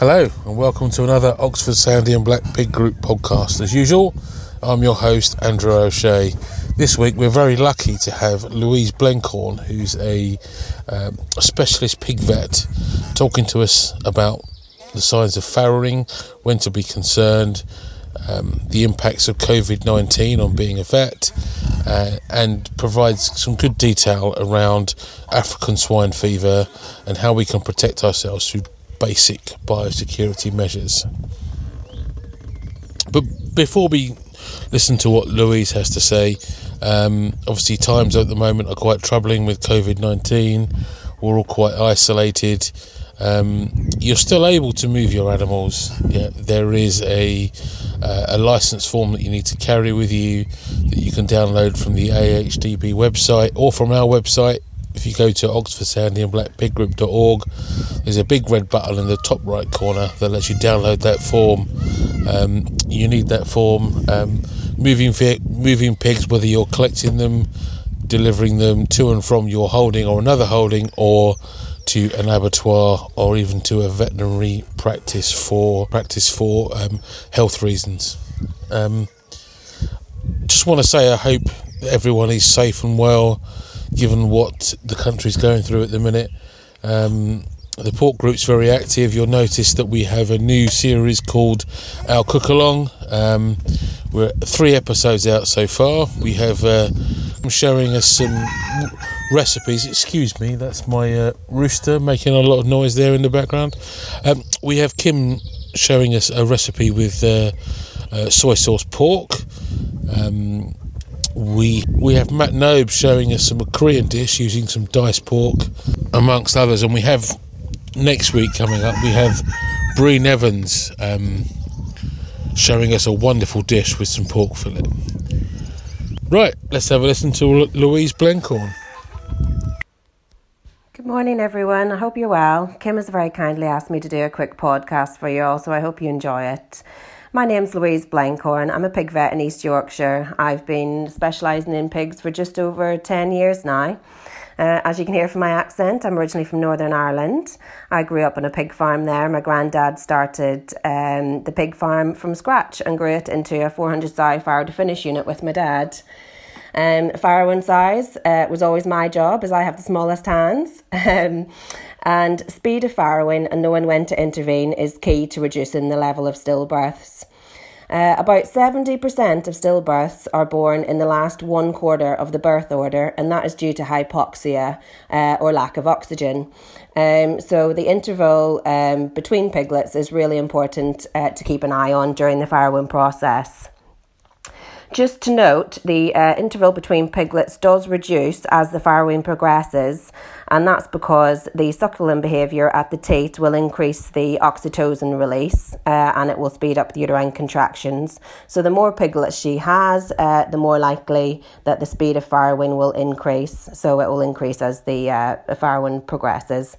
Hello, and welcome to another Oxford Sandy and Black Pig Group podcast. As usual, I'm your host, Andrew O'Shea. This week, we're very lucky to have Louise Blencorn, who's a, um, specialist pig vet, talking to us about the signs of farrowing, when to be concerned, um, the impacts of COVID 19 on being a vet, uh, and provides some good detail around African swine fever and how we can protect ourselves through basic biosecurity measures. But before we listen to what Louise has to say, um, obviously, times at the moment are quite troubling with COVID 19. We're all quite isolated. Um, you're still able to move your animals. Yeah, there is a uh, a license form that you need to carry with you that you can download from the AHDB website or from our website. If you go to Oxford and there's a big red button in the top right corner that lets you download that form. Um, you need that form. Um, moving fi- moving pigs, whether you're collecting them, delivering them to and from your holding or another holding, or to an abattoir or even to a veterinary practice for practice for um, health reasons. Um, just want to say I hope everyone is safe and well, given what the country's going through at the minute. Um, the Pork Group's very active. You'll notice that we have a new series called Our Cook Along. Um, we're three episodes out so far. We have uh, showing us some recipes. Excuse me, that's my uh, rooster making a lot of noise there in the background. Um, we have Kim showing us a recipe with uh, uh, soy sauce pork. Um, we we have Matt Nobe showing us some Korean dish using some diced pork, amongst others, and we have next week coming up. We have Breen Evans um, showing us a wonderful dish with some pork fillet. Right, let's have a listen to Louise Blencorn. Good morning, everyone. I hope you're well. Kim has very kindly asked me to do a quick podcast for you all, so I hope you enjoy it. My name's Louise Blencorn. I'm a pig vet in East Yorkshire. I've been specialising in pigs for just over 10 years now. Uh, as you can hear from my accent, I'm originally from Northern Ireland. I grew up on a pig farm there. My granddad started um, the pig farm from scratch and grew it into a 400 sow farrow to finish unit with my dad. Um, farrowing size uh, was always my job as I have the smallest hands. Um, and speed of farrowing and knowing when to intervene is key to reducing the level of stillbirths. Uh, about 70% of stillbirths are born in the last one quarter of the birth order, and that is due to hypoxia uh, or lack of oxygen. Um, so, the interval um, between piglets is really important uh, to keep an eye on during the farrowing process. Just to note, the uh, interval between piglets does reduce as the farrowing progresses, and that's because the suckling behaviour at the teat will increase the oxytocin release uh, and it will speed up the uterine contractions. So, the more piglets she has, uh, the more likely that the speed of farrowing will increase. So, it will increase as the uh, farrowing progresses.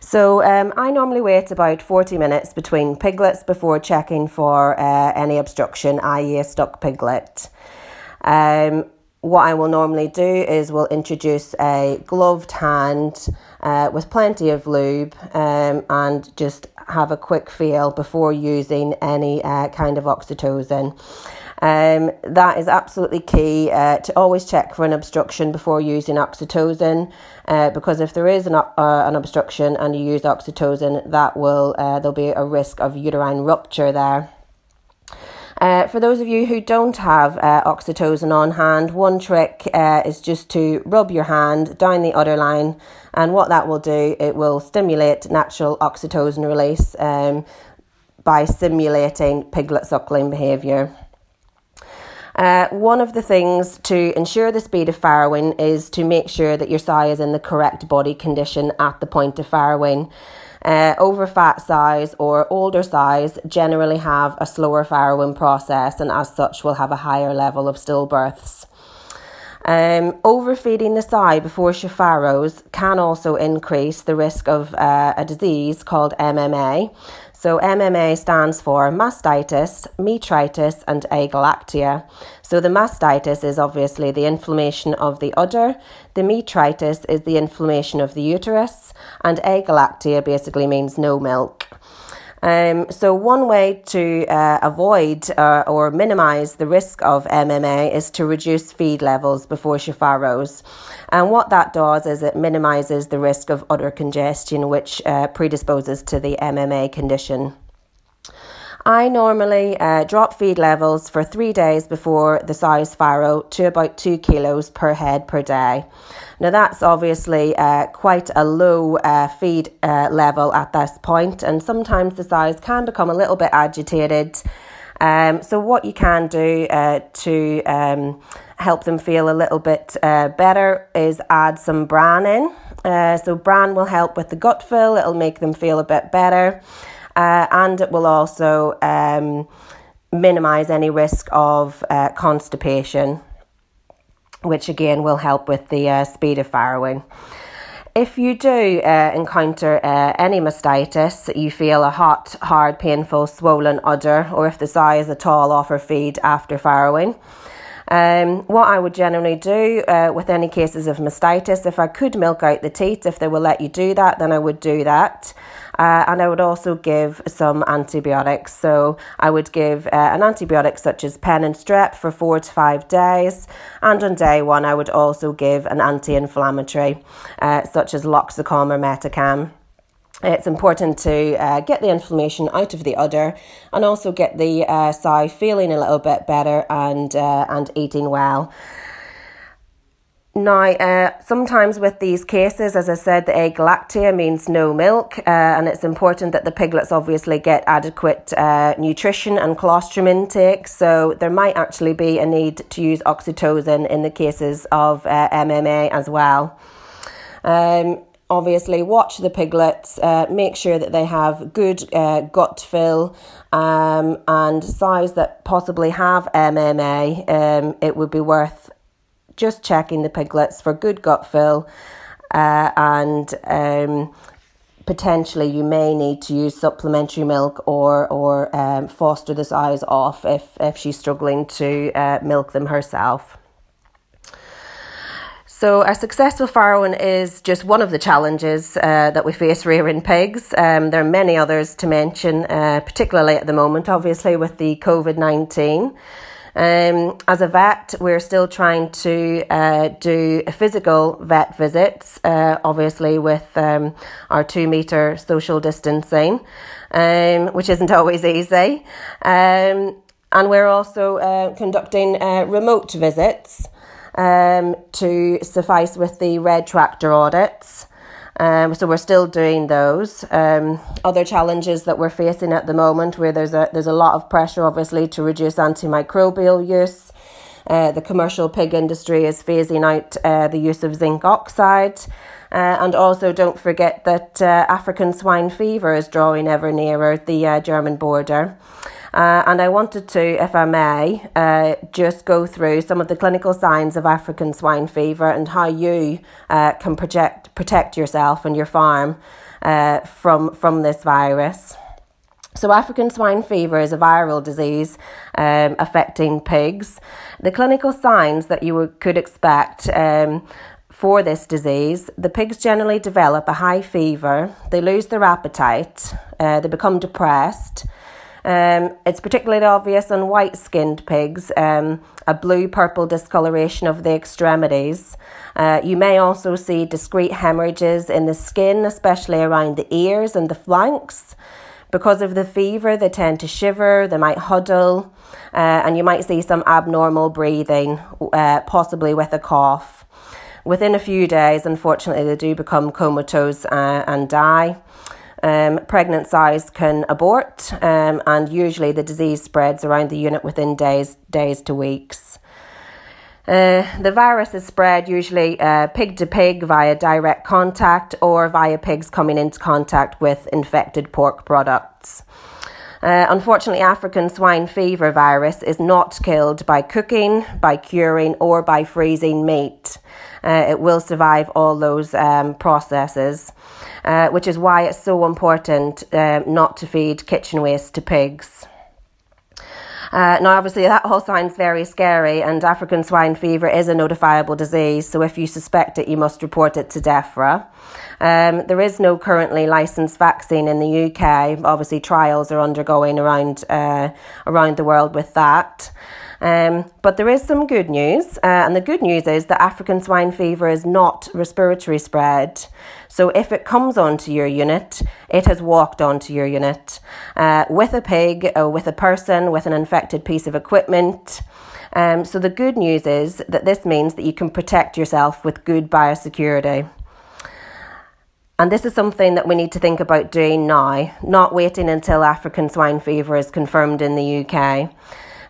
So um, I normally wait about 40 minutes between piglets before checking for uh, any obstruction, i.e. a stuck piglet. Um, what I will normally do is we'll introduce a gloved hand uh, with plenty of lube um, and just have a quick feel before using any uh, kind of oxytocin. Um, that is absolutely key uh, to always check for an obstruction before using oxytocin, uh, because if there is an, uh, an obstruction and you use oxytocin, that will uh, there'll be a risk of uterine rupture there. Uh, for those of you who don't have uh, oxytocin on hand, one trick uh, is just to rub your hand down the udder line, and what that will do, it will stimulate natural oxytocin release um, by simulating piglet suckling behaviour. Uh, one of the things to ensure the speed of farrowing is to make sure that your sow is in the correct body condition at the point of farrowing. Uh, over fat sows or older size generally have a slower farrowing process and as such will have a higher level of stillbirths. Um, overfeeding the sow before she farrows can also increase the risk of uh, a disease called MMA. So MMA stands for mastitis, metritis, and agalactia. So the mastitis is obviously the inflammation of the udder, the metritis is the inflammation of the uterus, and agalactia basically means no milk. Um, so, one way to uh, avoid uh, or minimize the risk of MMA is to reduce feed levels before she farrows. And what that does is it minimizes the risk of udder congestion, which uh, predisposes to the MMA condition. I normally uh, drop feed levels for three days before the size farrow to about two kilos per head per day. Now, that's obviously uh, quite a low uh, feed uh, level at this point, and sometimes the size can become a little bit agitated. Um, so, what you can do uh, to um, help them feel a little bit uh, better is add some bran in. So, bran will help with the gut fill, it'll make them feel a bit better, and it will also um, minimize any risk of constipation which again will help with the uh, speed of farrowing. If you do uh, encounter uh, any mastitis, you feel a hot, hard, painful, swollen udder, or if the size is at all off her feed after farrowing, um, what I would generally do uh, with any cases of mastitis, if I could milk out the teats, if they will let you do that, then I would do that. Uh, and I would also give some antibiotics. So I would give uh, an antibiotic such as pen and strep for four to five days. And on day one, I would also give an anti inflammatory uh, such as Loxicom or Metacam. It's important to uh, get the inflammation out of the udder and also get the uh, sow feeling a little bit better and uh, and eating well. Now, uh, sometimes with these cases, as I said, the agalactia means no milk, uh, and it's important that the piglets obviously get adequate uh, nutrition and colostrum intake. So, there might actually be a need to use oxytocin in the cases of uh, MMA as well. Um, obviously, watch the piglets, uh, make sure that they have good uh, gut fill um, and size that possibly have MMA. Um, it would be worth just checking the piglets for good gut fill uh, and um, potentially you may need to use supplementary milk or or um, foster the size off if if she's struggling to uh, milk them herself. So, a successful farrowing is just one of the challenges uh, that we face rearing pigs. Um, there are many others to mention, uh, particularly at the moment, obviously, with the COVID 19. Um, as a vet, we're still trying to uh, do physical vet visits, uh, obviously with um, our two metre social distancing, um, which isn't always easy. Um, and we're also uh, conducting uh, remote visits um, to suffice with the red tractor audits. Um, so we're still doing those. Um, other challenges that we're facing at the moment, where there's a there's a lot of pressure, obviously, to reduce antimicrobial use. Uh, the commercial pig industry is phasing out uh, the use of zinc oxide. Uh, and also, don't forget that uh, African swine fever is drawing ever nearer the uh, German border. Uh, and I wanted to, if I may, uh, just go through some of the clinical signs of African swine fever and how you uh, can project, protect yourself and your farm uh, from, from this virus. So, African swine fever is a viral disease um, affecting pigs. The clinical signs that you could expect um, for this disease, the pigs generally develop a high fever, they lose their appetite, uh, they become depressed, um, it's particularly obvious on white skinned pigs, um, a blue purple discoloration of the extremities. Uh, you may also see discrete hemorrhages in the skin, especially around the ears and the flanks. Because of the fever, they tend to shiver, they might huddle, uh, and you might see some abnormal breathing, uh, possibly with a cough. Within a few days, unfortunately, they do become comatose uh, and die. Um, pregnant sows can abort, um, and usually the disease spreads around the unit within days, days to weeks. Uh, the virus is spread usually uh, pig to pig via direct contact or via pigs coming into contact with infected pork products. Uh, unfortunately, African swine fever virus is not killed by cooking, by curing, or by freezing meat. Uh, it will survive all those um, processes, uh, which is why it's so important um, not to feed kitchen waste to pigs. Uh, now, obviously, that all sounds very scary, and African swine fever is a notifiable disease, so if you suspect it, you must report it to DEFRA. Um, there is no currently licensed vaccine in the UK. Obviously, trials are undergoing around uh, around the world with that. Um, but there is some good news, uh, and the good news is that African swine fever is not respiratory spread. So if it comes onto your unit, it has walked onto your unit uh, with a pig, or with a person, with an infected piece of equipment. Um, so the good news is that this means that you can protect yourself with good biosecurity. And this is something that we need to think about doing now, not waiting until African swine fever is confirmed in the UK.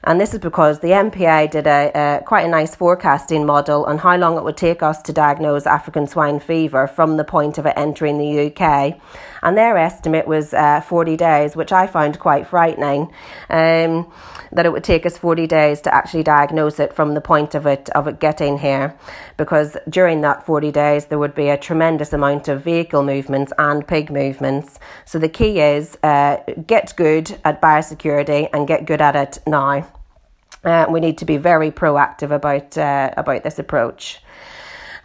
And this is because the NPA did a, a, quite a nice forecasting model on how long it would take us to diagnose African swine fever from the point of it entering the UK. And their estimate was uh, 40 days, which I found quite frightening. Um, that it would take us 40 days to actually diagnose it from the point of it of it getting here because during that 40 days there would be a tremendous amount of vehicle movements and pig movements so the key is uh, get good at biosecurity and get good at it now uh, we need to be very proactive about uh, about this approach.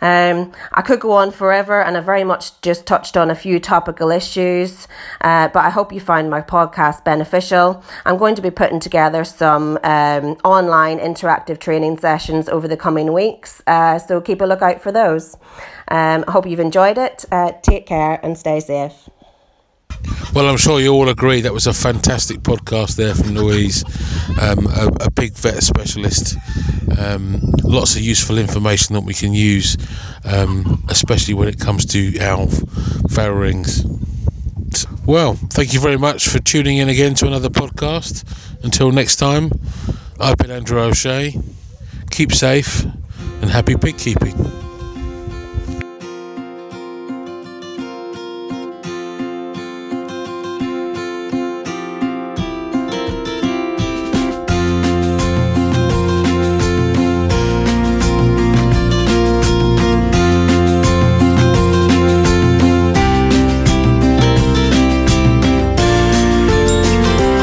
Um, I could go on forever, and I very much just touched on a few topical issues, uh, but I hope you find my podcast beneficial. I'm going to be putting together some um, online interactive training sessions over the coming weeks, uh, so keep a lookout for those. Um, I hope you've enjoyed it. Uh, take care and stay safe. Well, I'm sure you all agree that was a fantastic podcast there from Louise, um, a, a, big vet specialist. Um, lots of useful information that we can use, um, especially when it comes to our farrowings. Well, thank you very much for tuning in again to another podcast. Until next time, I've been Andrew O'Shea. Keep safe and happy pig keeping.